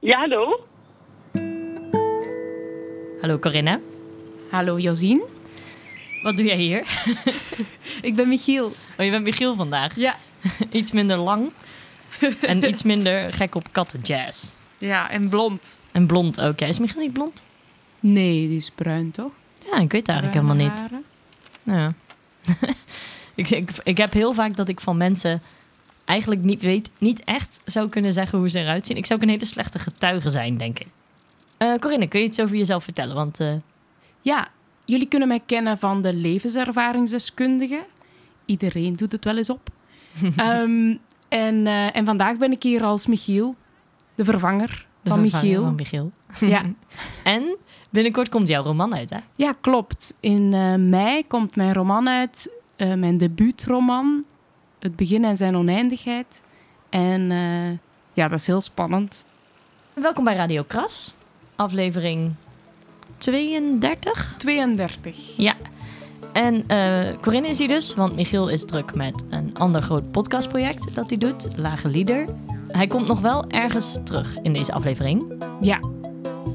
Ja, hallo? Hallo Corinne, Hallo Josien, wat doe jij hier? ik ben Michiel. Oh, je bent Michiel vandaag. Ja. Iets minder lang en iets minder gek op kattenjazz. Ja, en blond. En blond ook. Is Michiel niet blond? Nee, die is bruin toch? Ja, ik weet het eigenlijk Bruine helemaal niet. Ja. ik, ik, ik heb heel vaak dat ik van mensen eigenlijk niet weet, niet echt zou kunnen zeggen hoe ze eruit zien. Ik zou ook een hele slechte getuige zijn, denk ik. Eh Corinne, kun je iets over jezelf vertellen? Want eh, Ja, jullie kunnen mij kennen van de levenservaringsdeskundige. Iedereen doet het wel eens op. Ehm, en, eh, en vandaag ben ik hier als Michiel, de vervanger de van vervanger Michiel. Van Michiel. Ja. En binnenkort komt jouw roman uit, hè? ja, klopt. In mei komt mijn roman uit, mijn debuutroman, Het begin en zijn oneindigheid. En eh, ja, dat is heel spannend. Welkom bij Radio Kras, aflevering 32. 32. Ja. En eh, Corinne is hier dus, want Michiel is druk met een ander groot podcastproject dat hij doet, Lage Lieder. Hij komt nog wel ergens terug in deze aflevering. Ja,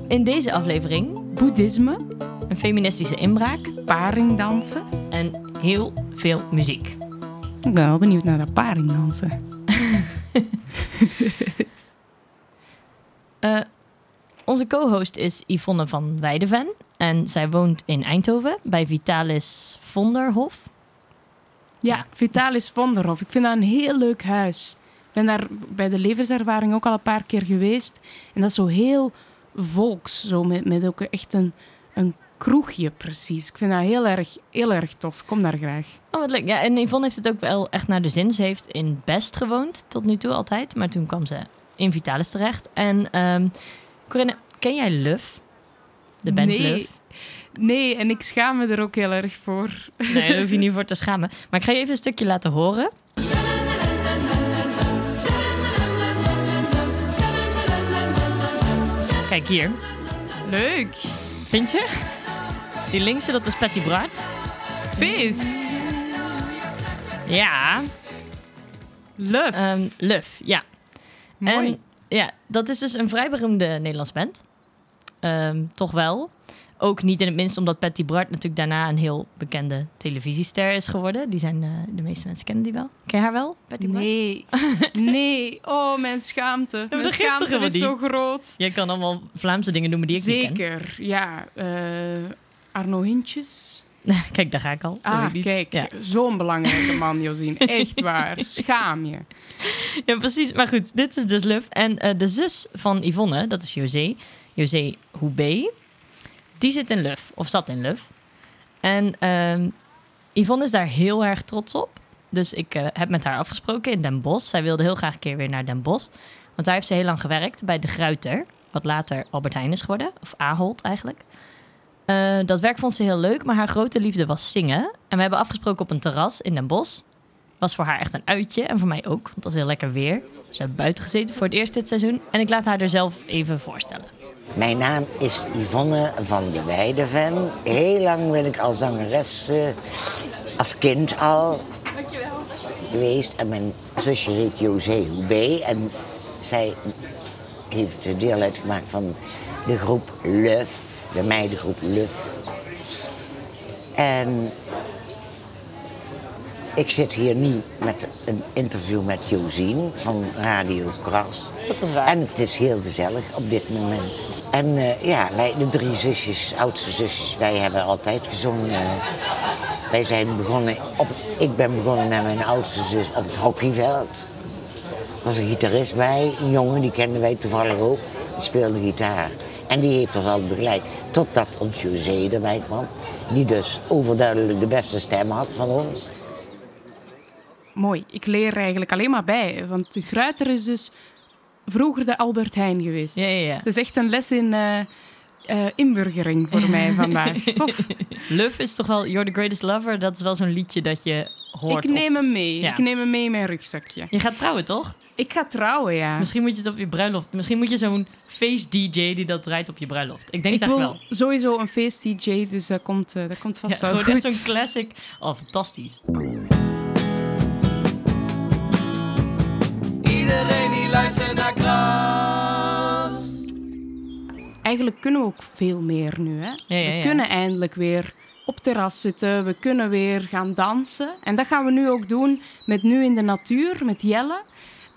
In deze aflevering boeddhisme, een feministische inbraak paringdansen. en heel veel muziek. Ik ben wel benieuwd naar dat paringdansen. Eh, onze co-host is Yvonne van Weideven en zij woont in Eindhoven bij Vitalis Vonderhof. Ja, Ja. Vitalis Vonderhof. Ik vind dat een heel leuk huis. Ik ben daar bij de levenservaring ook al een paar keer geweest. En dat is zo heel volks, zo met, met ook echt een, een kroegje precies. Ik vind dat heel erg, heel erg tof. Kom daar graag. Oh, wat leuk. Ja, en Yvonne heeft het ook wel echt naar de zin. Ze heeft in Best gewoond, tot nu toe altijd. Maar toen kwam ze in Vitalis terecht. En ehm Corinne, ken jij Luf? De band Nee. Luf? Nee, en ik schaam me er ook heel erg voor. Nee, daar hoef je niet voor te schamen. Maar ik ga je even een stukje laten horen. Kijk hier. Leuk. Vind je? Die linkse, dat is Patty Bart. Feest. Ja, Luf. ehm, Luf, ja. Mooi. En ja, dat is dus een vrij beroemde Nederlands band. Ehm, toch wel. Ook niet in het minst omdat Patty Bart natuurlijk daarna een heel bekende televisiester is geworden. Die zijn, eh, de meeste mensen kennen die wel. Ken je haar wel, Patty Bart? Nee. Nee. Oh, mijn schaamte. mijn schaamte is zo niet? groot. Jij kan allemaal Vlaamse dingen noemen die ik niet Zeker, ja. eh, Arno Hintjes. Kijk, daar ga ik al. Ah, ik kijk, Ja. zo'n belangrijke man, Josien. Echt waar. Schaam je. ja, precies. Maar goed, dit is dus Luf. En eh, de zus van Yvonne, dat is José. José Houbé. Die zit in Luf, of zat in Luf. En ehm, Yvonne is daar heel erg trots op. Dus ik eh, heb met haar afgesproken in Den Bosch. Zij wilde heel graag een keer weer naar Den Bosch. Want daar heeft ze heel lang gewerkt bij De Gruiter. Wat later Albert Heijn is geworden. Of Ahold eigenlijk. Eh, dat werk vond ze heel leuk, maar haar grote liefde was zingen. En we hebben afgesproken op een terras in Den Bosch. Was voor haar echt een uitje en voor mij ook, want het was heel lekker weer. Ze hebben buiten gezeten voor het eerst dit seizoen. En ik laat haar er zelf even voorstellen. Mijn naam is Yvonne van de Weideven. Heel lang ben ik al zangeres, als kind al geweest. En mijn zusje heet José Houbé. En zij heeft deel uitgemaakt van de groep Luf, de meidengroep Luf. En ik zit hier nu met een interview met Josien van Radio Kras. Dat is waar. En het is heel gezellig op dit moment. En eh, ja, wij, de drie zusjes, oudste zusjes, wij hebben altijd gezongen. wij zijn begonnen, op, ik ben begonnen met mijn oudste zus op het hockeyveld. Er was een gitarist bij, een jongen, die kenden wij toevallig ook. Die speelde gitaar. En die heeft ons altijd begeleid. Totdat ons José erbij kwam. Die dus overduidelijk de beste stem had van ons. Mooi. Ik leer eigenlijk alleen maar bij. Want de Gruiter is dus vroeger de Albert Heijn geweest. Ja, ja, ja. Dat is echt een les in eh, eh, inburgering voor mij vandaag. Tof. Love is toch wel You're the Greatest Lover? Dat is wel zo'n liedje dat je hoort. Ik neem hem mee. Ja. Ik neem hem mee in mijn rugzakje. Je gaat trouwen, toch? Ik ga trouwen, ja. Misschien moet je het op je bruiloft... Misschien moet je zo'n face-dj die dat draait op je bruiloft. Ik denk ik het wil echt wel. sowieso een feest-dj, dus dat komt, eh, dat komt vast Ja, wel gewoon goed. echt zo'n classic. Oh, fantastisch. Iedereen die luistert naar Kras. eigenlijk kunnen we ook veel meer nu. Hè? Ja, ja, We kunnen eindelijk weer op terras zitten. We kunnen weer gaan dansen. En dat gaan we nu ook doen met Nu in de Natuur, met Jelle.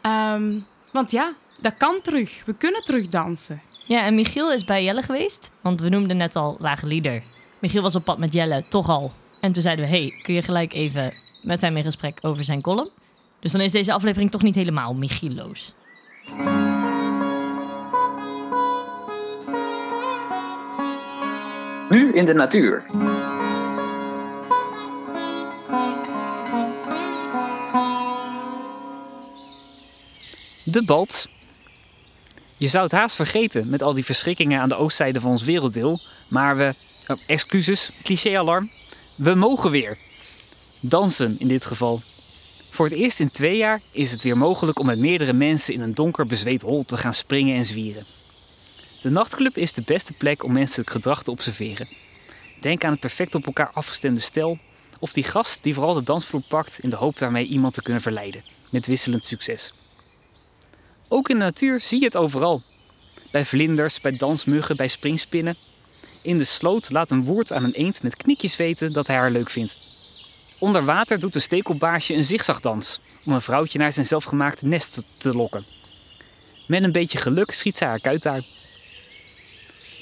Ehm, want ja, dat kan terug. We kunnen terug dansen. Ja, en Michiel is bij Jelle geweest. Want we noemden net al Lage Lieder. Michiel was op pad met Jelle, toch al. En toen zeiden we, hey, kun je gelijk even met hem in gesprek over zijn column? Dus dan is deze aflevering toch niet helemaal Michieloos. Nu in de natuur. De Balt. Je zou het haast vergeten met al die verschrikkingen aan de oostzijde van ons werelddeel. Maar we, oh, excuses, cliché-alarm. We mogen weer. Dansen in dit geval. Voor het eerst in twee jaar is het weer mogelijk om met meerdere mensen in een donker bezweet hol te gaan springen en zwieren. De nachtclub is de beste plek om menselijk gedrag te observeren. Denk aan het perfect op elkaar afgestemde stel. Of die gast die vooral de dansvloer pakt in de hoop daarmee iemand te kunnen verleiden. Met wisselend succes. Ook in de natuur zie je het overal. Bij vlinders, bij dansmuggen, bij springspinnen. In de sloot laat een woerd aan een eend met knikjes weten dat hij haar leuk vindt. Onder water doet een stekelbaasje een zigzagdans om een vrouwtje naar zijn zelfgemaakte nest te- lokken. Met een beetje geluk schiet zij haar kuit daar.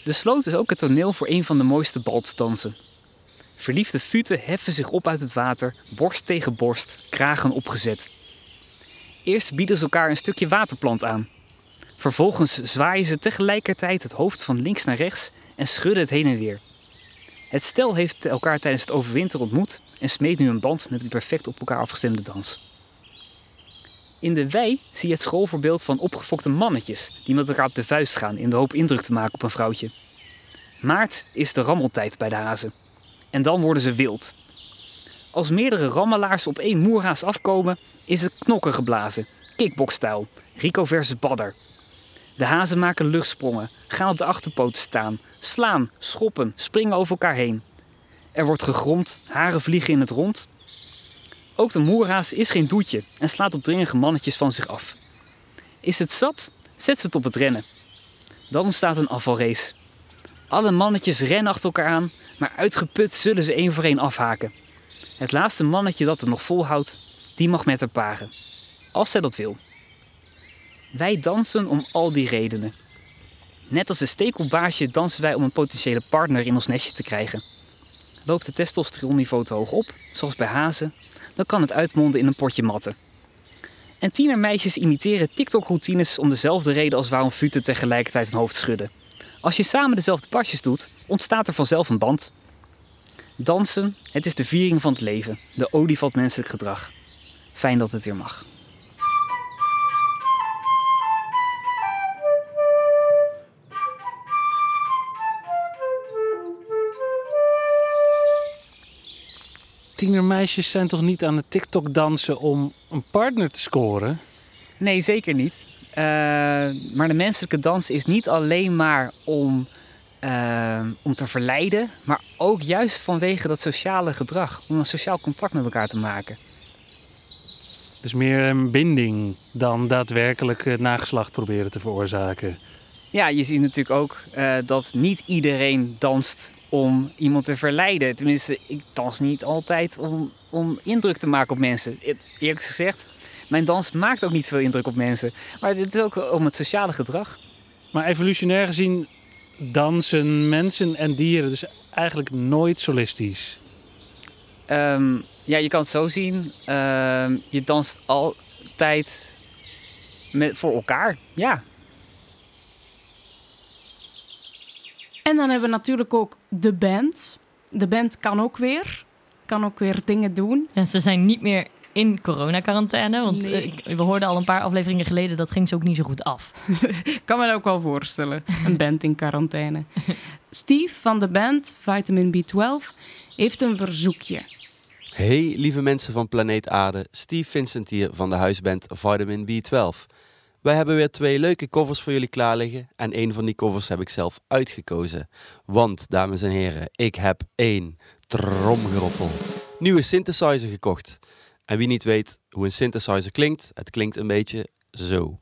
De sloot is ook het toneel voor een van de mooiste baltsdansen. Verliefde futen heffen zich op uit het water, borst tegen borst, kragen opgezet. Eerst bieden ze elkaar een stukje waterplant aan. Vervolgens zwaaien ze tegelijkertijd het hoofd van links naar rechts en schudden het heen en weer. Het stel heeft elkaar tijdens het overwinter ontmoet en smeet nu een band met een perfect op elkaar afgestemde dans. In de wei zie je het schoolvoorbeeld van opgefokte mannetjes die met elkaar op de vuist gaan in de hoop indruk te maken op een vrouwtje. Maart is de rammeltijd bij de hazen. En dan worden ze wild. Als meerdere rammelaars op één moerhaas afkomen, is het knokken geblazen. Kickboxstijl. Rico versus Badder. De hazen maken luchtsprongen, gaan op de achterpoten staan, slaan, schoppen, springen over elkaar heen. Er wordt gegromd, haren vliegen in het rond. Ook de moerhaas is geen doetje en slaat opdringige mannetjes van zich af. Is het zat, zet ze het op het rennen. Dan ontstaat een afvalrace. Alle mannetjes rennen achter elkaar aan, maar uitgeput zullen ze één voor één afhaken. Het laatste mannetje dat het nog volhoudt, die mag met haar paren. Als zij dat wil. Wij dansen om al die redenen. Net als een stekelbaasje dansen wij om een potentiële partner in ons nestje te krijgen. Loopt het testosteronniveau te hoog op, zoals bij hazen, dan kan het uitmonden in een potje matten. En tienermeisjes imiteren TikTok-routines om dezelfde reden als waarom futen tegelijkertijd hun hoofd schudden. Als je samen dezelfde pasjes doet, ontstaat er vanzelf een band. Dansen, het is de viering van het leven, de olie van het menselijk gedrag. Fijn dat het weer mag. Tienermeisjes zijn toch niet aan het TikTok dansen om een partner te scoren? Nee, zeker niet. Eh, maar de menselijke dans is niet alleen maar om, eh, om te verleiden, maar ook juist vanwege dat sociale gedrag. Om een sociaal contact met elkaar te maken. Dus meer een binding dan daadwerkelijk het nageslacht proberen te veroorzaken. Ja, je ziet natuurlijk ook eh, dat niet iedereen danst om iemand te verleiden. Tenminste, ik dans niet altijd om, om indruk te maken op mensen. Eerlijk gezegd, mijn dans maakt ook niet veel indruk op mensen. Maar dit is ook om het sociale gedrag. Maar evolutionair gezien dansen mensen en dieren dus eigenlijk nooit solistisch. Ehm, ja, je kan het zo zien. Ehm, je danst altijd met, voor elkaar. Ja. En dan hebben we natuurlijk ook de band. De band kan ook weer. Kan ook weer dingen doen. En ze zijn niet meer in coronacarantaine. Want Nee. eh, ik- we hoorden al een paar afleveringen geleden, dat ging ze ook niet zo goed af. Ik kan me dat ook wel voorstellen. Een band in quarantaine. Steve van de band Vitamin B12 heeft een verzoekje. Hey lieve mensen van Planeet Aarde, Steve Vincent hier van de huisband Vitamin B12. Wij hebben weer twee leuke covers voor jullie klaar liggen en een van die covers heb ik zelf uitgekozen. Want, dames en heren, ik heb één tromgeroffel nieuwe synthesizer gekocht. En wie niet weet hoe een synthesizer klinkt, het klinkt een beetje zo.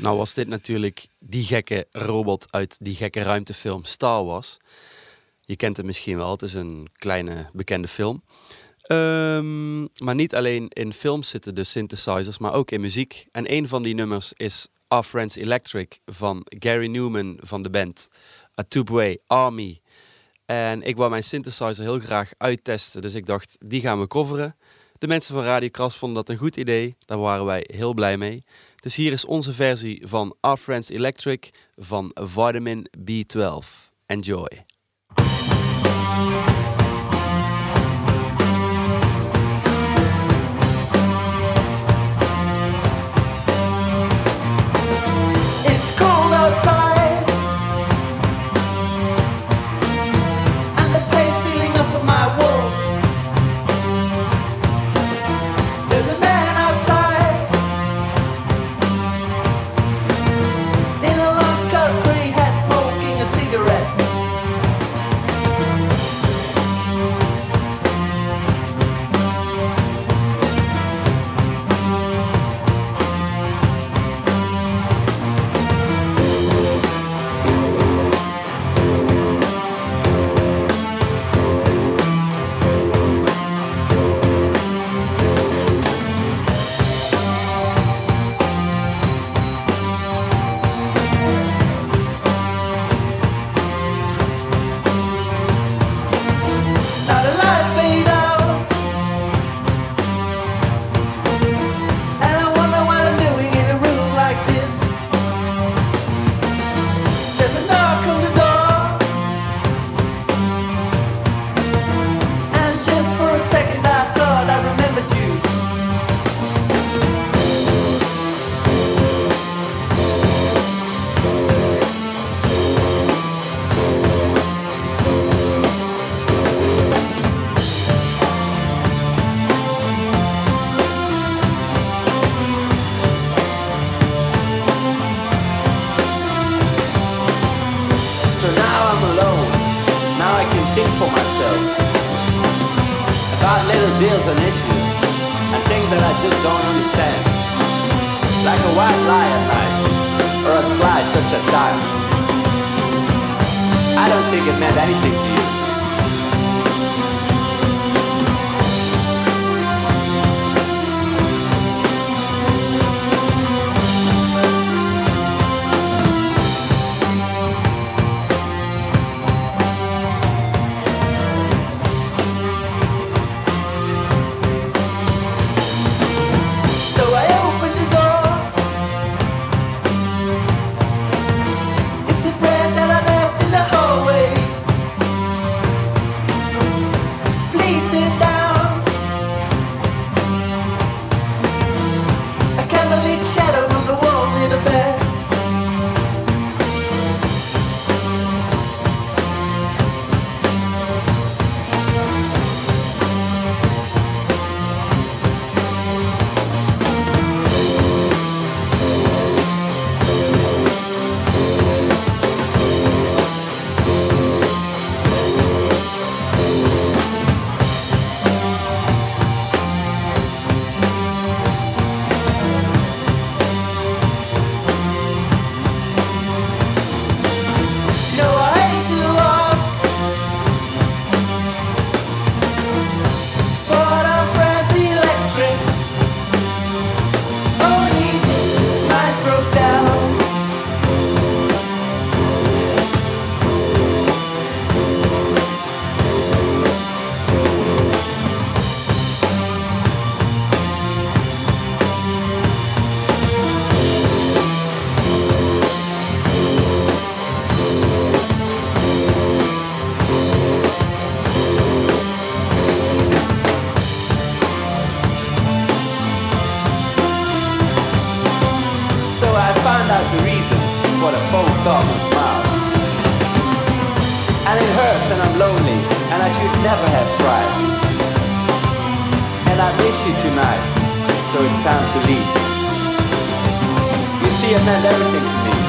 Nou was dit natuurlijk die gekke robot uit die gekke ruimtefilm Star Wars. Je kent het misschien wel, het is een kleine bekende film. Ehm, maar niet alleen in films zitten de synthesizers, maar ook in muziek. En een van die nummers is Our Friends Electric van Gary Newman van de band A Tubeway Army. En ik wou mijn synthesizer heel graag uittesten, dus ik dacht, die gaan we coveren. De mensen van Radio Kras vonden dat een goed idee, daar waren wij heel blij mee. Dus hier is onze versie van Our Friends Electric van Vitamin B12. Enjoy. It's I you tonight, so it's time to leave. You see, it meant everything to me.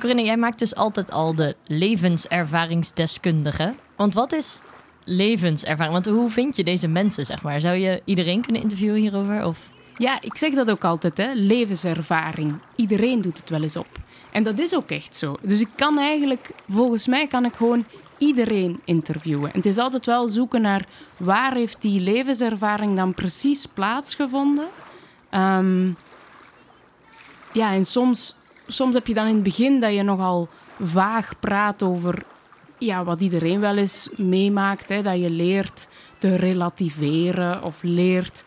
Corinne, jij maakt dus altijd al de levenservaringsdeskundige. Want wat is levenservaring? Want hoe vind je deze mensen, zeg maar? Zou je iedereen kunnen interviewen hierover? Of... Ja, ik zeg dat ook altijd, hè. levenservaring. Iedereen doet het wel eens op. En dat is ook echt zo. Dus ik kan eigenlijk, volgens mij kan ik gewoon iedereen interviewen. En het is altijd wel zoeken naar waar heeft die levenservaring dan precies plaatsgevonden. Ehm, ja, en soms, soms heb je dan in het begin dat je nogal vaag praat over ja, wat iedereen wel eens meemaakt. Hè, dat je leert te relativeren of leert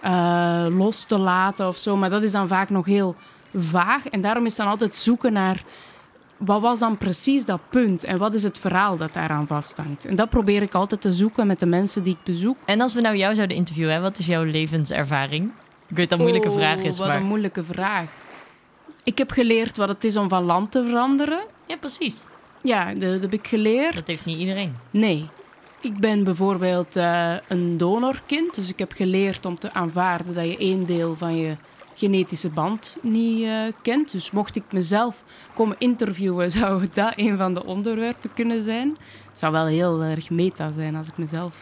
eh, los te laten of zo. Maar dat is dan vaak nog heel vaag. En daarom is dan altijd zoeken naar wat was dan precies dat punt en wat is het verhaal dat daaraan vasthangt. En dat probeer ik altijd te zoeken met de mensen die ik bezoek. En als we nou jou zouden interviewen, wat is jouw levenservaring? Ik weet dat een moeilijke Oh, vraag is, Wat maar... een moeilijke vraag. Ik heb geleerd wat het is om van land te veranderen. Ja, precies. Ja, dat, dat heb ik geleerd. Dat heeft niet iedereen. Nee. Ik ben bijvoorbeeld eh, een donorkind, dus ik heb geleerd om te aanvaarden dat je één deel van je genetische band niet eh, kent. Dus mocht ik mezelf komen interviewen, zou dat een van de onderwerpen kunnen zijn. Het zou wel heel erg meta zijn als ik mezelf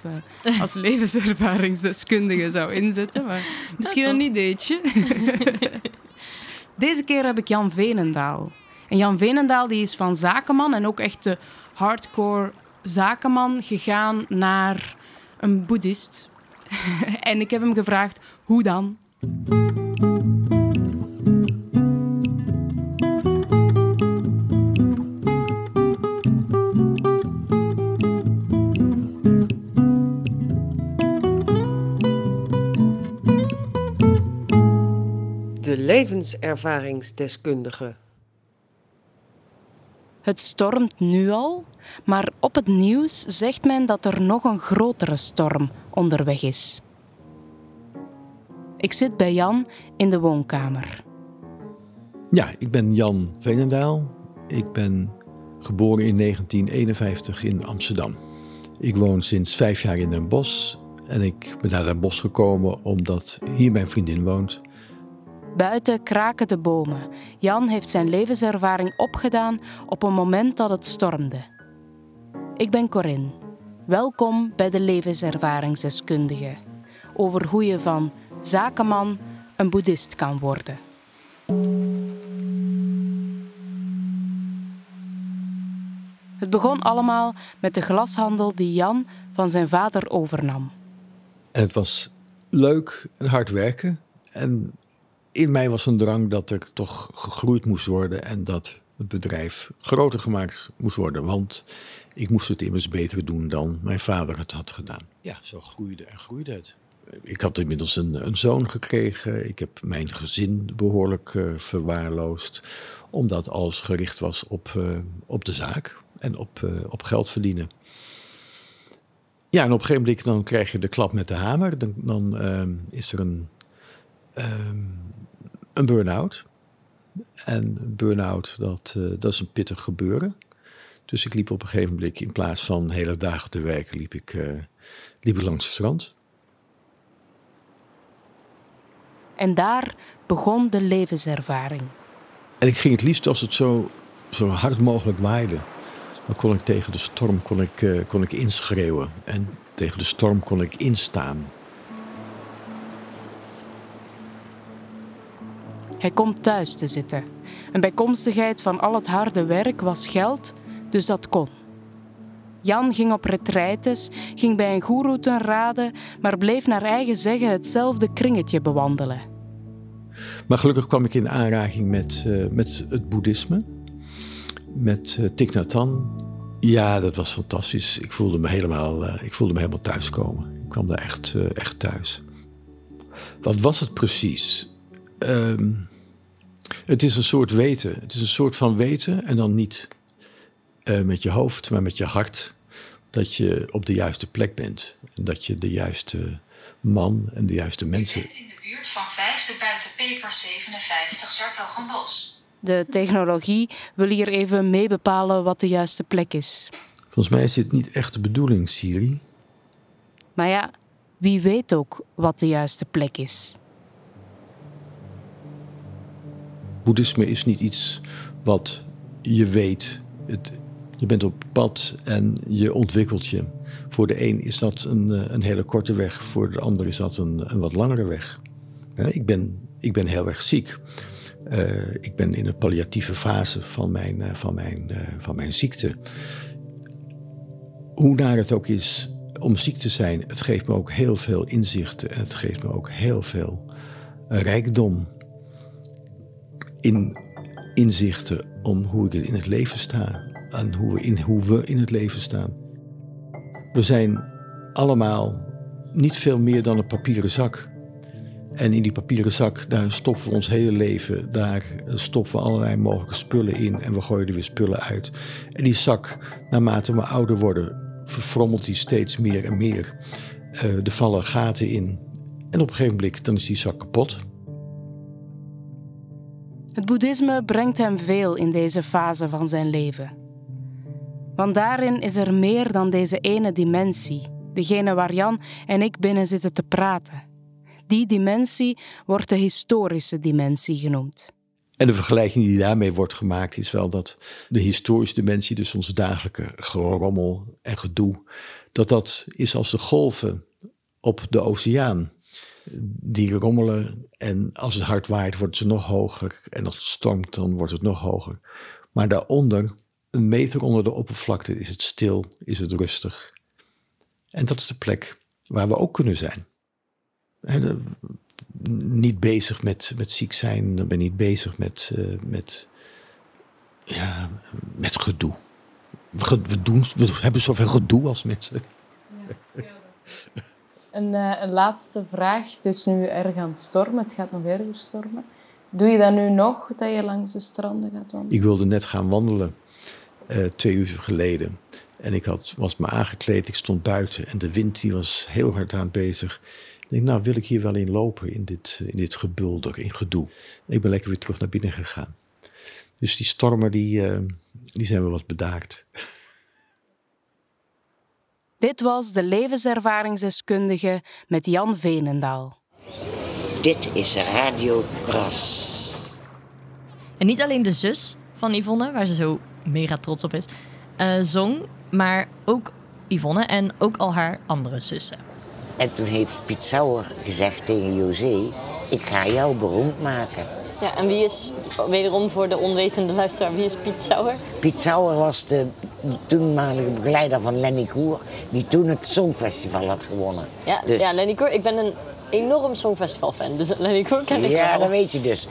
eh, als levenservaringsdeskundige zou inzetten, maar misschien een ideetje. Deze keer heb ik Jan Venendaal. En Jan Venendaal die is van zakenman en ook echt de hardcore zakenman gegaan naar een boeddhist. en ik heb hem gevraagd, hoe dan? Levenservaringsdeskundige. Het stormt nu al, maar op het nieuws zegt men dat er nog een grotere storm onderweg is. Ik zit bij Jan in de woonkamer. Ja, ik ben Jan Veenendaal. Ik ben geboren in 1951 in Amsterdam. Ik woon sinds vijf jaar in Den Bosch. En ik ben naar Den Bosch gekomen omdat hier mijn vriendin woont. Buiten kraken de bomen. Jan heeft zijn levenservaring opgedaan op een moment dat het stormde. Ik ben Corinne. Welkom bij de levenservaringsdeskundige. Over hoe je van zakenman een boeddhist kan worden. Het begon allemaal met de glashandel die Jan van zijn vader overnam. En het was leuk en hard werken. En in mij was een drang dat er toch gegroeid moest worden en dat het bedrijf groter gemaakt moest worden. Want ik moest het immers beter doen dan mijn vader het had gedaan. Ja, zo groeide en groeide het. Ik had inmiddels een, een zoon gekregen. Ik heb mijn gezin behoorlijk eh, verwaarloosd. Omdat alles gericht was op, eh, op de zaak en op, eh, op geld verdienen. Ja, en op een gegeven moment dan krijg je de klap met de hamer. Dan, dan ehm, is er een, ehm, een burn-out. En een burn-out, dat, eh, dat is een pittig gebeuren. Dus ik liep op een gegeven moment, in plaats van hele dagen te werken, liep ik, eh, liep ik langs het strand. En daar begon de levenservaring. En ik ging het liefst als het zo, zo hard mogelijk waaide. Dan kon ik tegen de storm kon ik, eh, kon ik inschreeuwen. En tegen de storm kon ik instaan. Hij komt thuis te zitten. Een bijkomstigheid van al het harde werk was geld, dus dat kon. Jan ging op retraites, ging bij een goeroe ten rade, maar bleef naar eigen zeggen hetzelfde kringetje bewandelen. Maar gelukkig kwam ik in aanraking met, eh, met het boeddhisme. Met uh, Thich Nhat Hanh. Ja, dat was fantastisch. Ik voelde me helemaal, eh, ik voelde me helemaal thuiskomen. Ik kwam daar echt, eh, echt thuis. Wat was het precies? Ehm, het is een soort weten. Het is een soort van weten en dan niet eh, met je hoofd, maar met je hart. Dat je op de juiste plek bent. En dat je de juiste man en de juiste mensen in de buurt van Vijfde buiten Peper 57 Sartogenbos. De technologie wil hier even mee bepalen wat de juiste plek is. Volgens mij is dit niet echt de bedoeling, Siri. Maar ja, wie weet ook wat de juiste plek is? Boeddhisme is niet iets wat je weet, het, je bent op pad en je ontwikkelt je. Voor de een is dat een, eh, een hele korte weg, voor de ander is dat een, een wat langere weg. Ik, ben, ik ben heel erg ziek. Eh, ik ben in een palliatieve fase van mijn, eh, van, mijn, van mijn ziekte. Hoe naar het ook is om ziek te zijn, het geeft me ook heel veel inzichten en het geeft me ook heel veel rijkdom in inzichten om hoe ik in het leven sta en hoe we in, hoe we in het leven staan. We zijn allemaal niet veel meer dan een papieren zak. En in die papieren zak, daar stoppen we ons hele leven. Daar stoppen we allerlei mogelijke spullen in en we gooien er weer spullen uit. En die zak, naarmate we ouder worden, verfrommelt die steeds meer en meer. Eh, er vallen gaten in. En op een gegeven moment dan is die zak kapot. Het boeddhisme brengt hem veel in deze fase van zijn leven. Want daarin is er meer dan deze ene dimensie, degene waar Jan en ik binnen zitten te praten. Die dimensie wordt de historische dimensie genoemd. En de vergelijking die daarmee wordt gemaakt is wel dat de historische dimensie, dus onze dagelijke gerommel en gedoe, dat dat is als de golven op de oceaan. Die rommelen en als het hard waait wordt ze nog hoger en als het stormt dan wordt het nog hoger. Maar daaronder, een meter onder de oppervlakte, is het stil, is het rustig. En dat is de plek waar we ook kunnen zijn. Niet bezig met, met ziek zijn, dan ben je niet bezig met, eh, met, ja, met gedoe. We, doen, we hebben zoveel gedoe als mensen. Een, eh, een laatste vraag. Het is nu erg aan het stormen. Het gaat nog erger stormen. Doe je dat nu nog, dat je langs de stranden gaat wandelen? Ik wilde net gaan wandelen, eh, twee uur geleden. En ik had, was me aangekleed, ik stond buiten en de wind die was heel hard aan bezig. Ik denk, nou wil ik hier wel in lopen, in dit, in dit gebulder, in gedoe. Ik ben lekker weer terug naar binnen gegaan. Dus die stormen, die, eh, die zijn wel wat bedaard. Dit was de levenservaringsdeskundige met Jan Veenendaal. Dit is Radio Kras. En niet alleen de zus van Yvonne, waar ze zo mega trots op is, eh, zong, maar ook Yvonne en ook al haar andere zussen. En toen heeft Piet Sauer gezegd tegen José, ik ga jou beroemd maken. Ja, en wie is, wederom voor de onwetende luisteraar, wie is Piet Sauer? Piet Sauer was de, de toenmalige begeleider van Lenny Koer, die toen het Songfestival had gewonnen. Ja, Dus- ja Lenny Koer. Ik ben een enorm Songfestival-fan, dus Lenny Koer ken ik Ja, wel. dat weet je dus.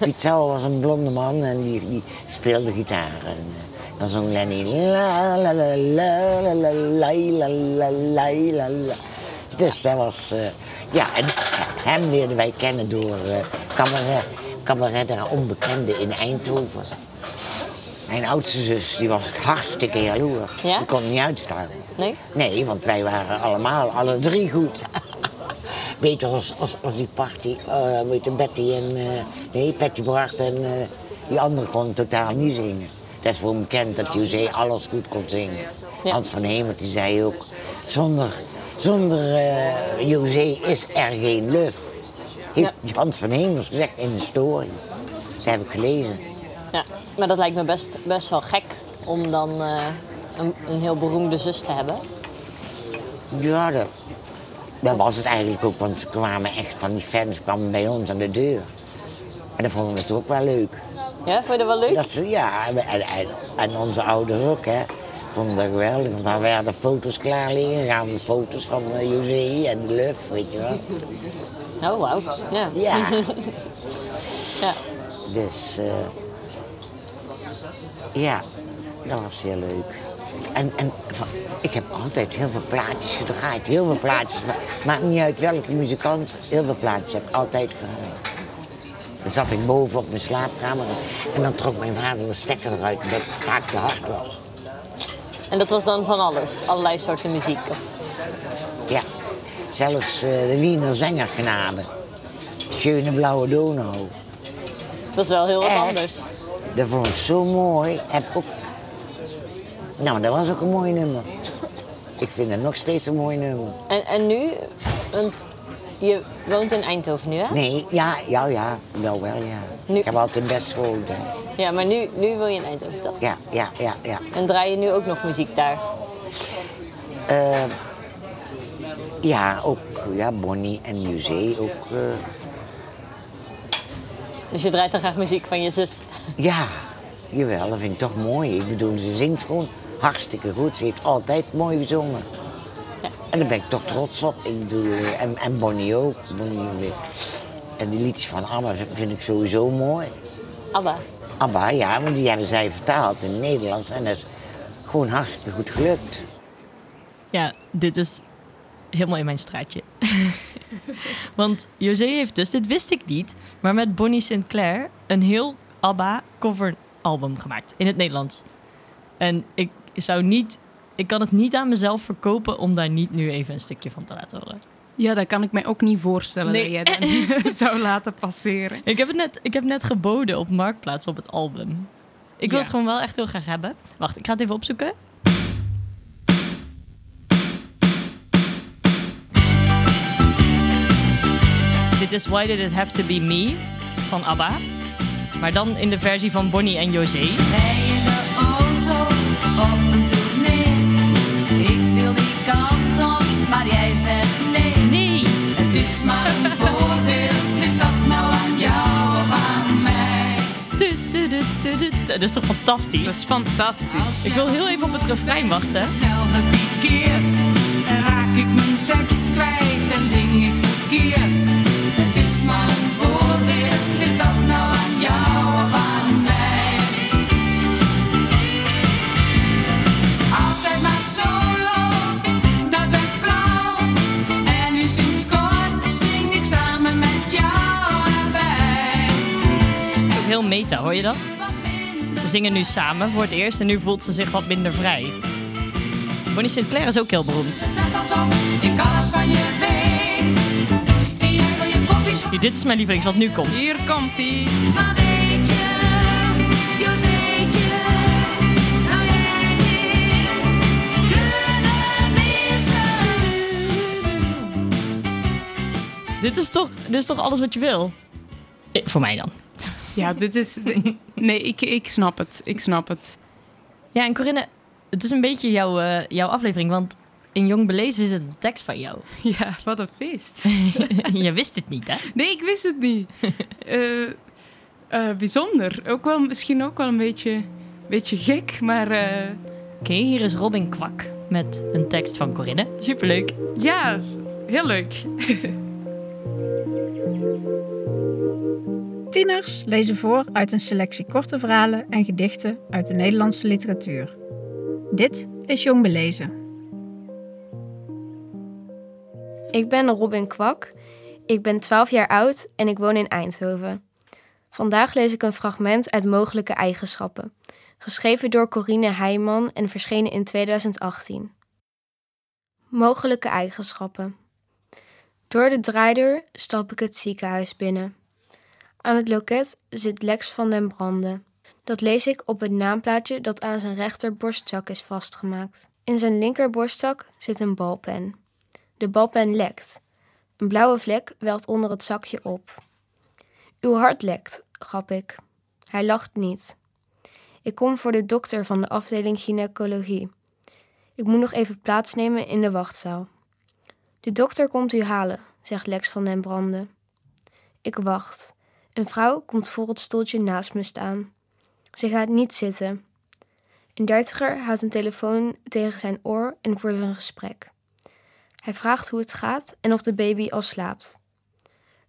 Piet Sauer was een blonde man en die, die speelde gitaar. En eh, dan zong Lenny la la la la la la la la la la. Dus dat was... eh, ja, en hem leerden wij kennen door eh cabaret, cabaret der Onbekende in Eindhoven. Mijn oudste zus die was hartstikke jaloers. Ja? Die kon niet uitstaan. Nee? Nee, want wij waren allemaal, alle drie goed. Beter als, als, als die party, eh weet je, Betty en, eh, nee, Patty Bart en eh, die andere kon totaal niet zingen. Dat is voor hem bekend dat José alles goed kon zingen. Hans van Hemert die zei ook, zonder, zonder José is er geen luf. Heeft Hans van Hemert gezegd in de story. Dat heb ik gelezen. Ja, maar dat lijkt me best, best wel gek om dan eh, een, een heel beroemde zus te hebben. Ja, dat, dat was het eigenlijk ook, want ze kwamen echt van die fans kwamen bij ons aan de deur. En dat vonden we het ook wel leuk. Ja, vond je dat wel leuk? Dat ze, ja, en, en, en onze ouders ook, hè. Vonden dat geweldig, want dan werden foto's klaar liggen. gaan we foto's van uh, José en Luf, weet je wel. Oh, wauw. Ja. Ja. ja. Dus, eh, ja, dat was heel leuk. En, en van- ik heb altijd heel veel plaatjes gedraaid, heel veel plaatjes. Maakt niet uit welke muzikant, heel veel plaatjes heb ik altijd gedraaid. Dan zat ik boven op mijn slaapkamer en dan trok mijn vader de stekker eruit omdat het vaak te hard was. En dat was dan van alles, allerlei soorten muziek. Ja, zelfs eh, de Wiener Zengergenade. Schöne Blauwe Donau. Dat is wel heel wat Echt? anders. Dat vond ik zo mooi. Heb ook... Nou, dat was ook een mooi nummer. Ik vind het nog steeds een mooi nummer. En, en nu, want Je woont in Eindhoven nu, hè? Nee, ja, ja, ja, wel wel, ja. Nu- Ik heb altijd Best gewoond, hè. Ja, maar nu, nu wil je in Eindhoven, toch? Ja, ja, ja, ja. En draai je nu ook nog muziek daar? Eh, ja, ook ja, Bonnie en José ook. eh, Dus je draait dan graag muziek van je zus? ja, jawel, dat vind ik toch mooi. Ik bedoel, ze zingt gewoon hartstikke goed. Ze heeft altijd mooi gezongen. En daar ben ik toch trots op. Ik bedoel, eh, en, en Bonnie ook. Bonnie, eh, en die liedjes van ABBA vind- vind ik sowieso mooi. ABBA? ABBA, ja, want die hebben zij vertaald in het Nederlands. En dat is gewoon hartstikke goed gelukt. Ja, dit is helemaal in mijn straatje. Want José heeft dus, dit wist ik niet, maar met Bonnie Sinclair een heel ABBA cover album gemaakt in het Nederlands. En ik zou niet, ik kan het niet aan mezelf verkopen om daar niet nu even een stukje van te laten horen. Ja, dat kan ik mij ook niet voorstellen Nee. dat jij dat niet zou laten passeren. Ik heb het net, ik heb net geboden op Marktplaats op het album. Ik wil Ja. het gewoon wel echt heel graag hebben. Wacht, ik ga het even opzoeken. Dit is Why Did It Have To Be Me van ABBA. Maar dan in de versie van Bonnie en José. Rij in de auto op een tournee. Ik wil die kant op, maar jij zegt nee. Nee. Het is maar een voorbeeld, ligt dat nou aan jou of aan mij? Du- du- du- du- du- Dat is toch fantastisch? Dat is fantastisch. Ik wil heel even op het refrein wachten. Snel gepikeerd, en raak ik mijn tekst Hoor je dat? Ze zingen nu samen voor het eerst en nu voelt ze zich wat minder vrij. Bonnie Sinclair is ook heel beroemd. Net alsof ik alles van je weet. En jij wil je koffieshop, Hier, dit is mijn lievelings, wat nu komt. Hier komt ie. Dit is toch, dit is toch alles wat je wil? Eh, voor mij dan. Ja, dit is... Nee, ik, ik snap het. Ik snap het. Ja, en Corinne, het is een beetje jouw, eh, jouw aflevering, want in Jong Belezen is het een tekst van jou. Ja, wat een feest. je wist het niet, hè? Nee, ik wist het niet. Eh, eh, bijzonder. Ook wel, misschien ook wel een beetje, beetje gek, maar Oké, hier is Robin Kwak met een tekst van Corinne. Superleuk. ja, heel leuk. Tieners lezen voor uit een selectie korte verhalen en gedichten uit de Nederlandse literatuur. Dit is Jong Belezen. Ik ben Robin Kwak. Ik ben 12 jaar oud en ik woon in Eindhoven. Vandaag lees ik een fragment uit Mogelijke Eigenschappen, geschreven door Corine Heijman en verschenen in 2018. Mogelijke Eigenschappen. Door de draaideur stap ik het ziekenhuis binnen. Aan het loket zit Lex van den Brande. Dat lees ik op het naamplaatje dat aan zijn rechterborstzak is vastgemaakt. In zijn linkerborstzak zit een balpen. De balpen lekt. Een blauwe vlek welt onder het zakje op. Uw hart lekt, grap ik. Hij lacht niet. Ik kom voor de dokter van de afdeling gynaecologie. Ik moet nog even plaatsnemen in de wachtzaal. De dokter komt u halen, zegt Lex van den Brande. Ik wacht. Een vrouw komt voor het stoeltje naast me staan. Ze gaat niet zitten. Een dertiger houdt een telefoon tegen zijn oor en voert een gesprek. Hij vraagt hoe het gaat en of de baby al slaapt.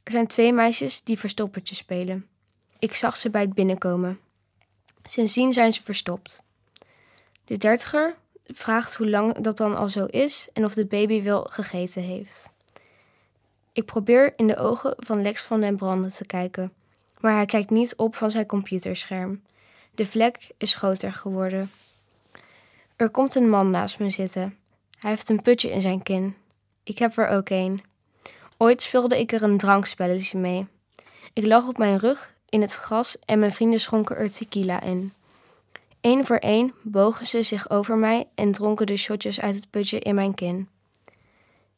Er zijn twee meisjes die verstoppertje spelen. Ik zag ze bij het binnenkomen. Sindsdien zijn ze verstopt. De dertiger vraagt hoe lang dat dan al zo is en of de baby wel gegeten heeft. Ik probeer in de ogen van Lex van den Brande te kijken, maar hij kijkt niet op van zijn computerscherm. De vlek is groter geworden. Er komt een man naast me zitten. Hij heeft een putje in zijn kin. Ik heb er ook een. Ooit speelde ik er een drankspelletje mee. Ik lag op mijn rug in het gras en mijn vrienden schonken er tequila in. Eén voor één bogen ze zich over mij en dronken de shotjes uit het putje in mijn kin.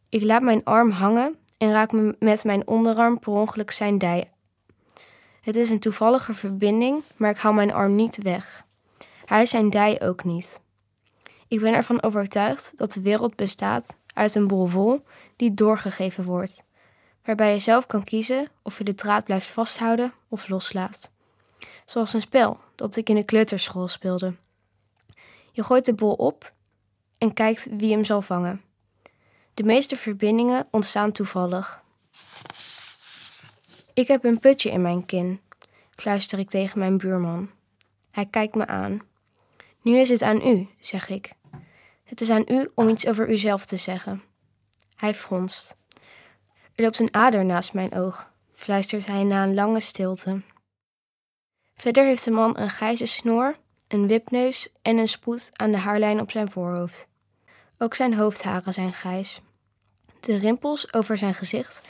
Ik laat mijn arm hangen en raak me met mijn onderarm per ongeluk zijn dij. Het is een toevallige verbinding, maar ik haal mijn arm niet weg. Hij zijn dij ook niet. Ik ben ervan overtuigd dat de wereld bestaat uit een bol wol die doorgegeven wordt, waarbij je zelf kan kiezen of je de draad blijft vasthouden of loslaat. Zoals een spel dat ik in de kleuterschool speelde. Je gooit de bol op en kijkt wie hem zal vangen. De meeste verbindingen ontstaan toevallig. Ik heb een putje in mijn kin, fluister ik tegen mijn buurman. Hij kijkt me aan. Nu is het aan u, zeg ik. Het is aan u om iets over uzelf te zeggen. Hij fronst. Er loopt een ader naast mijn oog, fluistert hij na een lange stilte. Verder heeft de man een grijze snor, een wipneus en een spoed aan de haarlijn op zijn voorhoofd. Ook zijn hoofdharen zijn grijs. De rimpels over zijn gezicht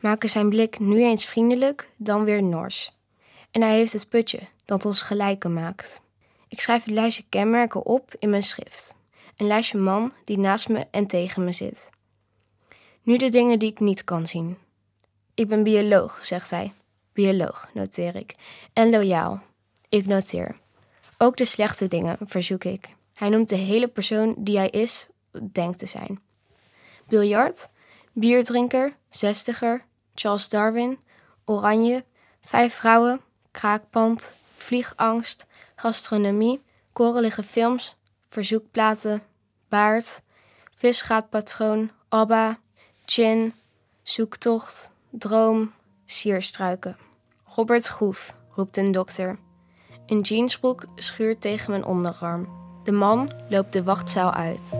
maken zijn blik nu eens vriendelijk, dan weer nors. En hij heeft het putje dat ons gelijken maakt. Ik schrijf een lijstje kenmerken op in mijn schrift. Een lijstje man die naast me en tegen me zit. Nu de dingen die ik niet kan zien. Ik ben bioloog, zegt hij. Bioloog, noteer ik. En loyaal. Ik noteer. Ook de slechte dingen, verzoek ik. Hij noemt de hele persoon die hij is, denkt te zijn. Biljart, bierdrinker, zestiger, Charles Darwin, oranje, vijf vrouwen, kraakpand, vliegangst, gastronomie, korrelige films, verzoekplaten, baard, visgaatpatroon, abba, gin, zoektocht, droom, sierstruiken. Robert Groef, roept een dokter. Een jeansbroek schuurt tegen mijn onderarm. De man loopt de wachtzaal uit.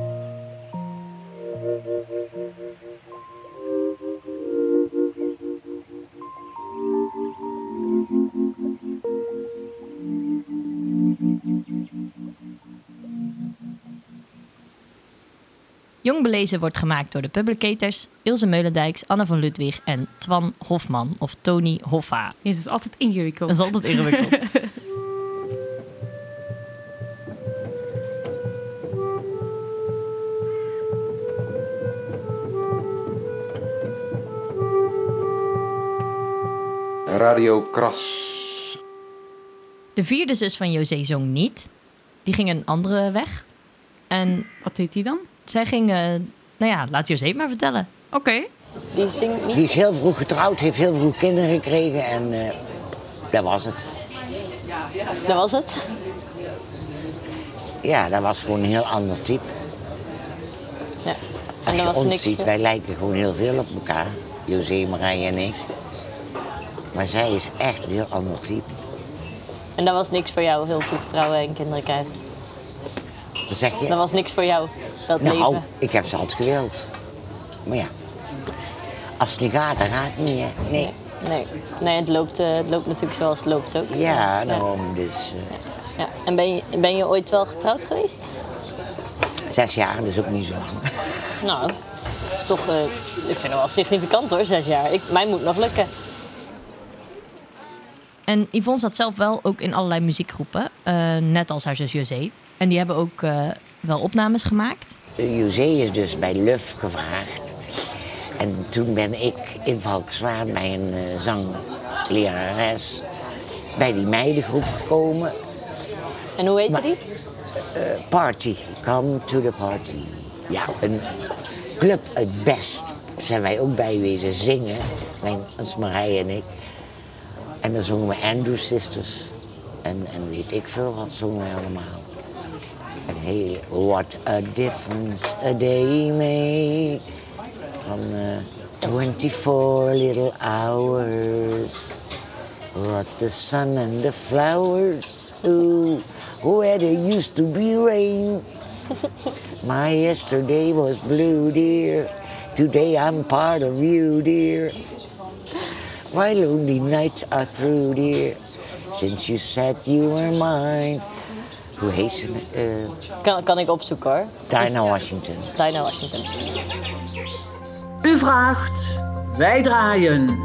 Jong Belezen wordt gemaakt door de Publicators, Ilse Meulendijks, Anne van Ludwig en Twan Hofman of Tony Hoffa. Ja, dat is altijd ingewikkeld. Dat is altijd ingewikkeld. Radio Kras. De vierde zus van José zong niet. Die ging een andere weg. En wat deed hij dan? Zij ging, eh, nou ja, laat José het maar vertellen. Oké. Die zingt niet. Die is heel vroeg getrouwd, heeft heel vroeg kinderen gekregen en eh, dat was het. Dat was het. Ja, dat was gewoon een heel ander type. Ja. Als En je er was ons niks. ziet, wij lijken gewoon heel veel op elkaar. José, Marije en ik. Maar zij is echt een heel ander type. En dat was niks voor jou, heel vroeg trouwen en kinderen krijgen. Wat zeg je? Dat was niks voor jou, dat nou, leven. ik heb ze altijd gewild. Maar ja, als het niet gaat, dan gaat het niet, hè. Nee. Nee, nee het, loopt, eh, het loopt natuurlijk zoals het loopt ook. Ja, daarom dus. eh, Ja. En ben je, ben je ooit wel getrouwd geweest? zes jaar, dus ook niet zo lang. Nou, dat is toch, eh, ik vind het wel significant hoor, zes jaar. Ik, mij moet nog lukken. En Yvonne zat zelf wel ook in allerlei muziekgroepen, eh, net als haar zus José. En die hebben ook eh, wel opnames gemaakt. José is dus bij Luf gevraagd. En toen ben ik in Valkenswaard bij een eh, zanglerares bij die meidengroep gekomen. En hoe heette die? Eh, party, come to the party. Ja, een club het best zijn wij ook bij wezen zingen. Mijn, dat is Marije en ik. En dan zongen we Andrew Sisters. En, en weet ik veel wat zongen wij allemaal. Hele What a difference a day made. Van eh 24 little hours. What the sun and the flowers. Ooh, where there used to be rain. My yesterday was blue, dear. Today I'm part of you, dear. My lonely nights are through, dear. Since you said you were mine. Hoe heet ze? eh Kan, kan ik opzoeken hoor. Dinah Washington. Dinah Washington. U vraagt, wij draaien.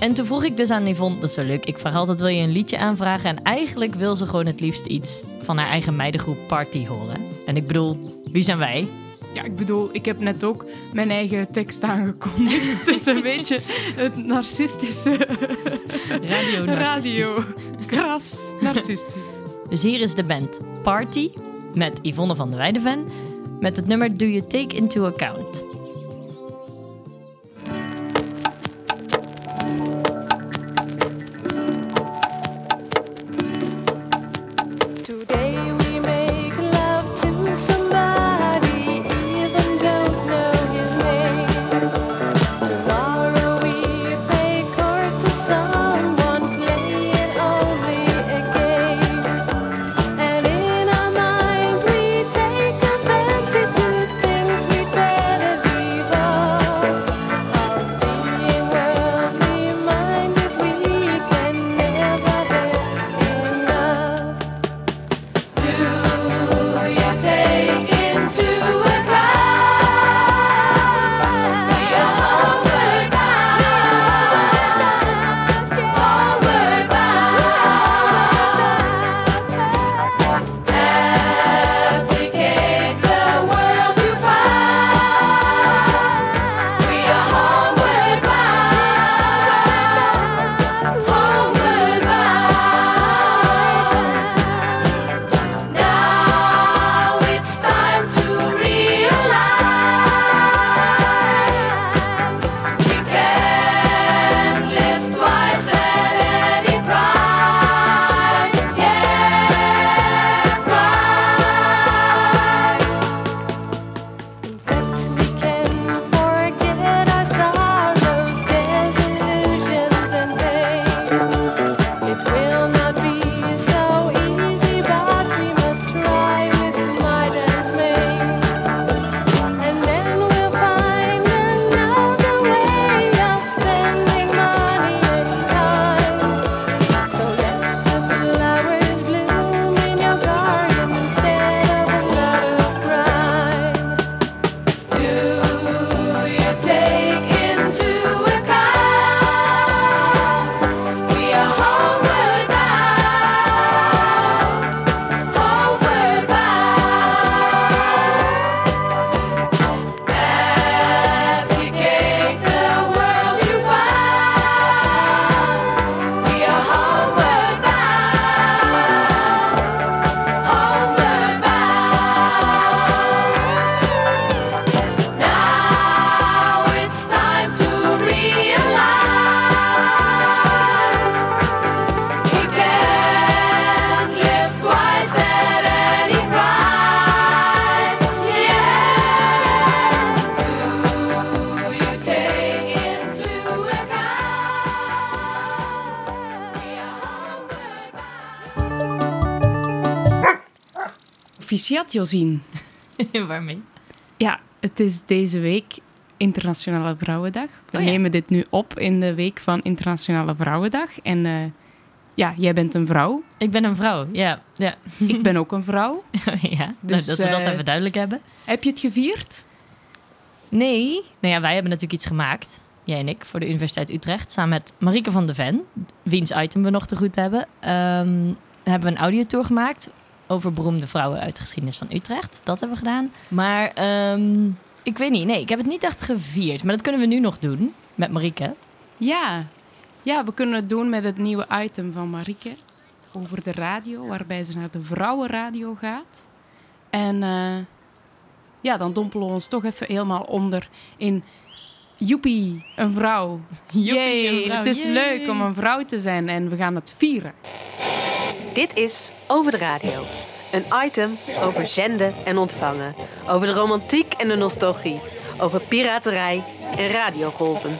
En toen vroeg ik dus aan Yvonne, dat is zo leuk, ik vraag altijd wil je een liedje aanvragen. En eigenlijk wil ze gewoon het liefst iets van haar eigen meidengroep Party horen. En ik bedoel, wie zijn wij? Ja, ik bedoel, ik heb net ook mijn eigen tekst aangekondigd. Het is een beetje het narcistische... Radio narcistisch. Radio. Kras narcistisch. Dus hier is de band Party met Yvonne van der Weideven met het nummer Do You Take Into Account. Josien. Waarmee? Ja, het is deze week Internationale Vrouwendag. We Oh ja. nemen dit nu op in de week van Internationale Vrouwendag. En eh, ja, jij bent een vrouw. Ik ben een vrouw, ja. ja. Ik ben ook een vrouw. ja, Dus, dat we dat eh, even duidelijk hebben. Heb je het gevierd? Nee. Nou ja, wij hebben natuurlijk iets gemaakt. Jij en ik, voor de Universiteit Utrecht. Samen met Marieke van de Ven. Wiens item we nog te goed hebben. Ehm, hebben we een audiotour gemaakt. Over beroemde vrouwen uit de geschiedenis van Utrecht. Dat hebben we gedaan. Maar ehm, ik weet niet. Nee, ik heb het niet echt gevierd. Maar dat kunnen we nu nog doen. Met Marieke. Ja. Ja, we kunnen het doen met het nieuwe item van Marieke. Over de radio, waarbij ze naar de vrouwenradio gaat. En eh, ja, dan dompelen we ons toch even helemaal onder in... Joepie, een vrouw. Joepie, Yay, een vrouw, Het is yay. leuk om een vrouw te zijn en we gaan het vieren. Dit is Over de Radio. Een item over zenden en ontvangen. Over de romantiek en de nostalgie. Over piraterij en radiogolven.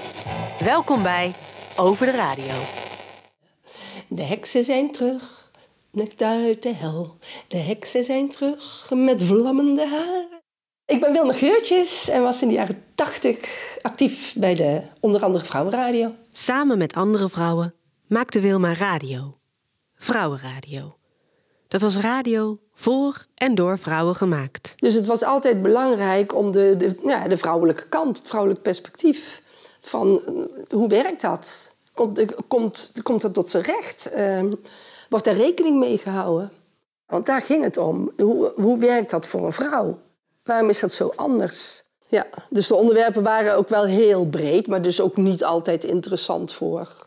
Welkom bij Over de Radio. De heksen zijn terug, net uit de hel. De heksen zijn terug met vlammende haren. Ik ben Wilma Geurtjes en was in de jaren 80 actief bij de onder andere Vrouwenradio. Samen met andere vrouwen maakte Wilma radio. Vrouwenradio. Dat was radio voor en door vrouwen gemaakt. Dus het was altijd belangrijk om de, de, ja, de vrouwelijke kant, het vrouwelijk perspectief. Van eh, hoe werkt dat? Komt, komt, komt dat tot zijn recht? Ehm, wordt daar rekening mee gehouden? Want daar ging het om. Hoe, hoe werkt dat voor een vrouw? Waarom is dat zo anders? Ja, dus de onderwerpen waren ook wel heel breed, maar dus ook niet altijd interessant voor,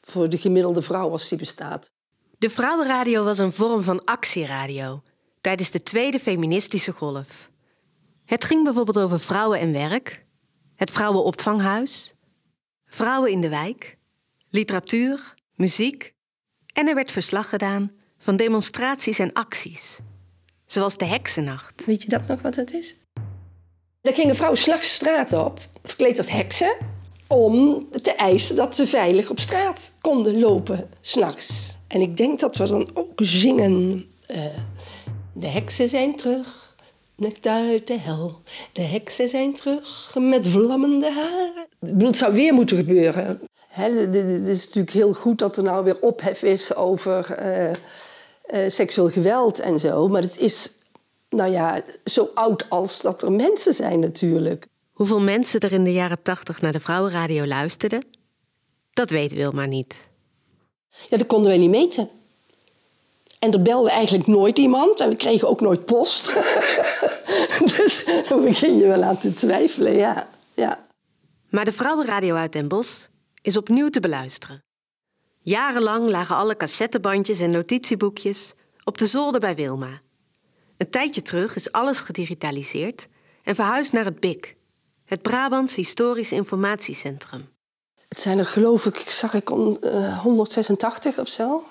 voor de gemiddelde vrouw als die bestaat. De vrouwenradio was een vorm van actieradio tijdens de tweede feministische golf. Het ging bijvoorbeeld over vrouwen en werk, het vrouwenopvanghuis, vrouwen in de wijk, literatuur, muziek en er werd verslag gedaan van demonstraties en acties, zoals de Heksennacht. Weet je dat nog wat het is? Er gingen vrouwen s'nachts straat op, verkleed als heksen, om te eisen dat ze veilig op straat konden lopen s'nachts. En ik denk dat we dan ook zingen. eh, de heksen zijn terug, net uit de hel. De heksen zijn terug met vlammende haren. Ik bedoel, het zou weer moeten gebeuren. Het is natuurlijk heel goed dat er nou weer ophef is over eh, eh, seksueel geweld en zo. Maar het is, nou ja, zo oud als dat er mensen zijn natuurlijk. Hoeveel mensen er in de jaren tachtig naar de vrouwenradio luisterden? Dat weet Wilma niet. Ja, dat konden wij niet meten. En er belde eigenlijk nooit iemand en we kregen ook nooit post. dus dan begin je wel aan te twijfelen, ja. ja. Maar de vrouwenradio uit Den Bosch is opnieuw te beluisteren. Jarenlang lagen alle cassettebandjes en notitieboekjes op de zolder bij Wilma. Een tijdje terug is alles gedigitaliseerd en verhuisd naar het BIC, het Brabants Historisch Informatiecentrum. Het zijn er geloof ik, zag ik, om, eh, 186 of zo.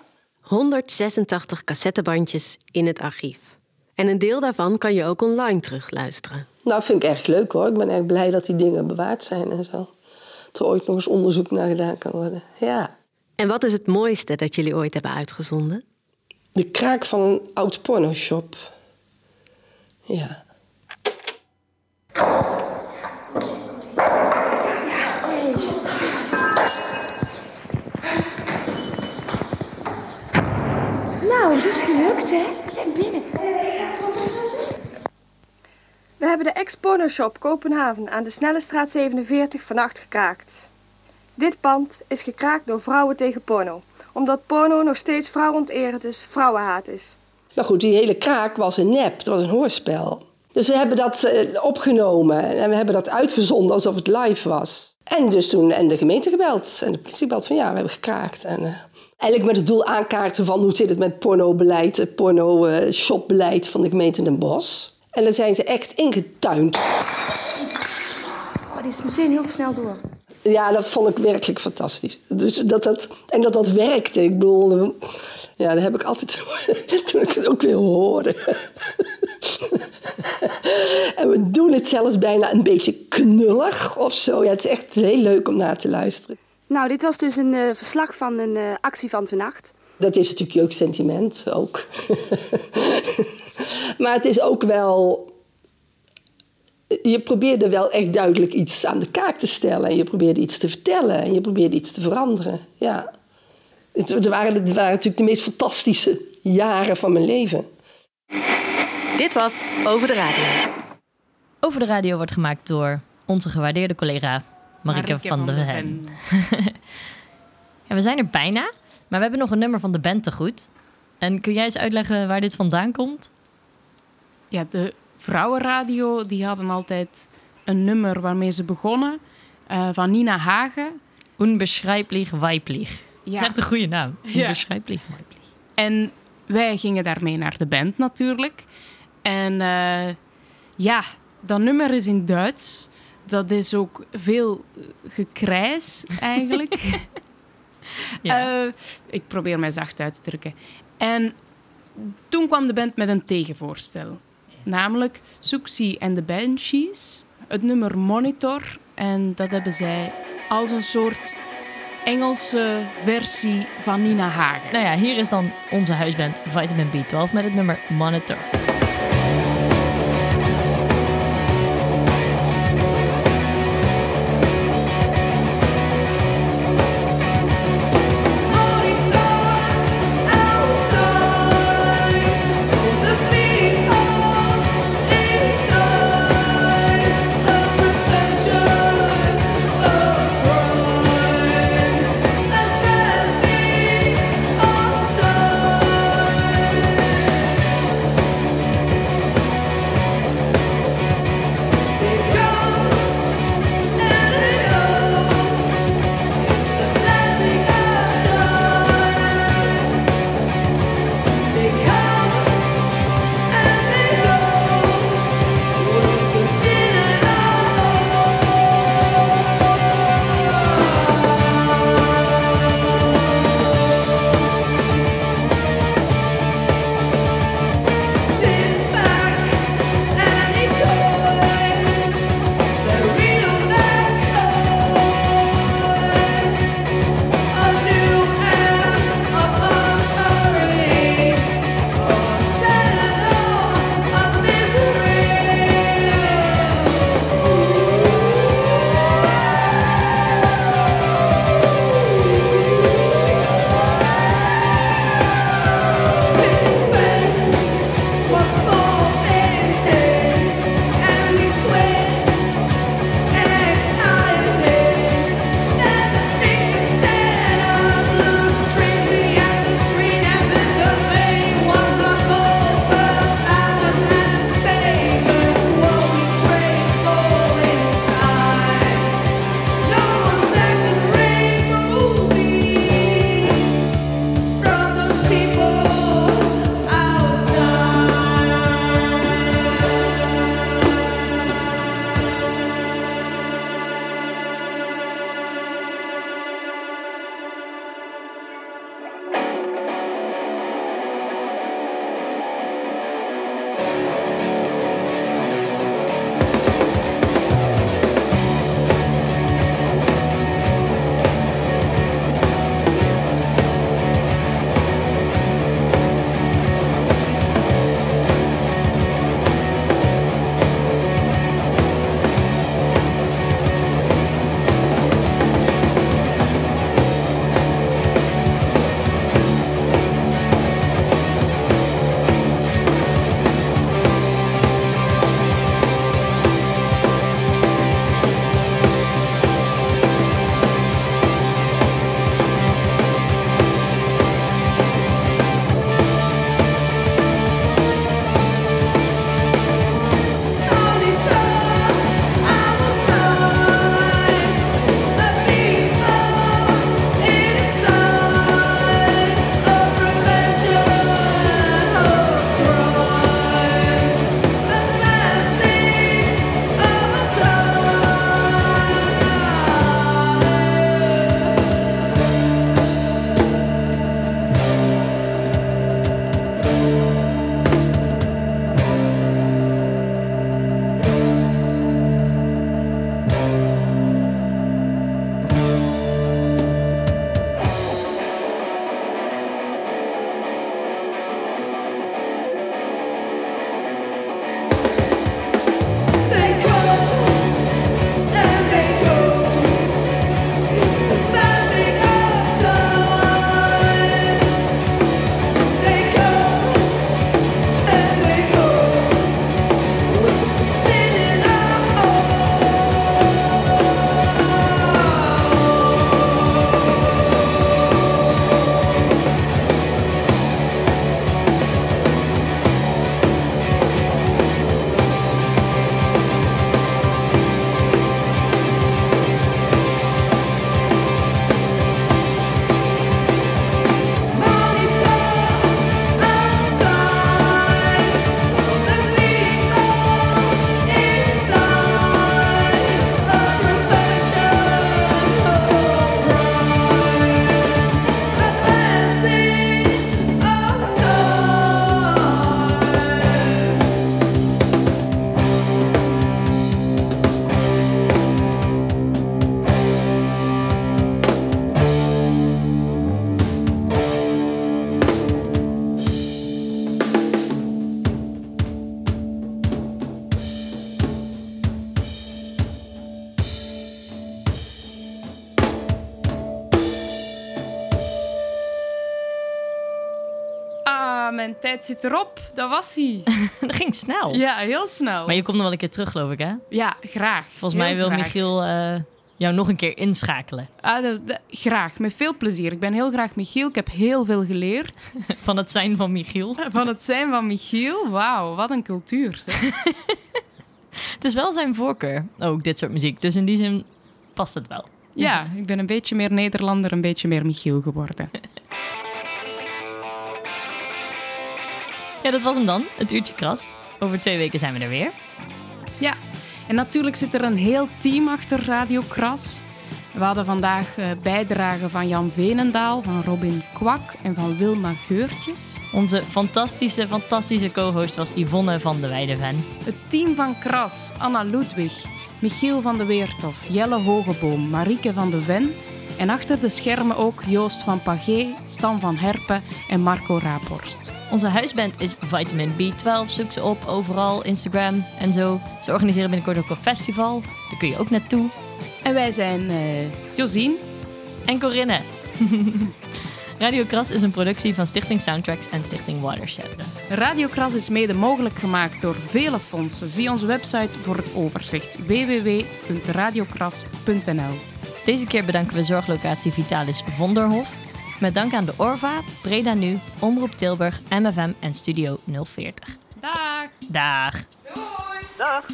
186 cassettebandjes in het archief. En een deel daarvan kan je ook online terugluisteren. Nou, vind ik erg leuk hoor. Ik ben erg blij dat die dingen bewaard zijn en zo. Dat er ooit nog eens onderzoek naar gedaan kan worden. Ja. En wat is het mooiste dat jullie ooit hebben uitgezonden? De kraak van een oud pornoshop. Ja. Nou, dat is gelukt, hè? We zijn binnen. We hebben de ex-pornoshop Kopenhagen aan de Snellestraat 47 vannacht gekraakt. Dit pand is gekraakt door Vrouwen tegen Porno, omdat porno nog steeds vrouwenonterend vrouwenhaat is. Maar goed, die hele kraak was een nep. Het was een hoorspel. Dus we hebben dat eh, opgenomen en we hebben dat uitgezonden alsof het live was. En dus toen en de gemeente gebeld en de politie gebeld van ja, we hebben gekraakt. En, eh, eigenlijk met het doel aankaarten van hoe zit het met pornobeleid, het porno-shopbeleid van de gemeente Den Bosch. En daar zijn ze echt ingetuind. Oh, die is meteen heel snel door. Ja, dat vond ik werkelijk fantastisch. Dus dat dat, en dat dat werkte. Ik bedoel, ja, dat heb ik altijd toen ik het ook weer hoorde. en we doen het zelfs bijna een beetje knullig of zo. Ja, het is echt heel leuk om naar te luisteren. Nou, dit was dus een eh, verslag van een eh, actie van vannacht. Dat is natuurlijk jeugdsentiment ook. maar het is ook wel. Je probeerde wel echt duidelijk iets aan de kaak te stellen. En je probeerde iets te vertellen. En je probeerde iets te veranderen. Ja. Het, het waren, het waren natuurlijk de meest fantastische jaren van mijn leven. Dit was Over de Radio. Over de radio wordt gemaakt door onze gewaardeerde collega Marike, Marike van, van der der Ven. ja, we zijn er bijna, maar we hebben nog een nummer van de band te goed. En kun jij eens uitleggen waar dit vandaan komt? Ja, de vrouwenradio die hadden altijd een nummer waarmee ze begonnen. eh, van Nina Hagen. Unbeschrijplich weiblich. Ja. Dat is echt een goede naam. Ja. Unbeschrijplich weiblich. En wij gingen daarmee naar de band natuurlijk. En eh, ja, dat nummer is in Duits. Dat is ook veel eh, gekrijs eigenlijk. Ik probeer mij zacht uit te drukken. En toen kwam de band met een tegenvoorstel. Namelijk Suxi en de Banshees. Het nummer Monitor. En dat hebben zij als een soort Engelse versie van Nina Hagen. Nou ja, hier is dan onze huisband Vitamin B12 met het nummer Monitor. Tijd zit erop. Dat was hij. dat ging snel. Ja, heel snel. Maar je komt nog wel een keer terug, geloof ik, hè? Ja, graag. Volgens mij wil graag. Michiel eh, jou nog een keer inschakelen. Ah, dat- dat- graag, met veel plezier. Ik ben heel graag Michiel. Ik heb heel veel geleerd. Van het zijn van Michiel. Van het zijn van Michiel. Wauw, wat een cultuur. Het is wel zijn voorkeur, ook dit soort muziek. Dus in die zin past het wel. Ja, ik ben een beetje meer Nederlander, een beetje meer Michiel geworden. Ja, dat was hem dan. Het uurtje kras. Over twee weken zijn we er weer. Ja, en natuurlijk zit er een heel team achter Radio Kras. We hadden vandaag eh, bijdragen van Jan Venendaal, van Robin Kwak en van Wilma Geurtjes. Onze fantastische, fantastische co-host was Yvonne van de Weideven. Het team van Kras, Anna Ludwig, Michiel van de Weertof, Jelle Hogeboom, Marieke van de Ven. En achter de schermen ook Joost van Pagé, Stan van Herpen en Marco Raaphorst. Onze huisband is Vitamin B12. Zoek ze op overal, Instagram en zo. Ze organiseren binnenkort ook een festival. Daar kun je ook naartoe. En wij zijn eh Josien. En Corinne. Radio Kras is een productie van Stichting Soundtracks en Stichting Watershed. Radio Kras is mede mogelijk gemaakt door vele fondsen. Zie onze website voor het overzicht www.radiokras.nl. Deze keer bedanken we zorglocatie Vitalis Vonderhof. Met dank aan de Orva, Breda Nu, Omroep Tilburg, MFM en Studio 040. Dag! Dag! Dag.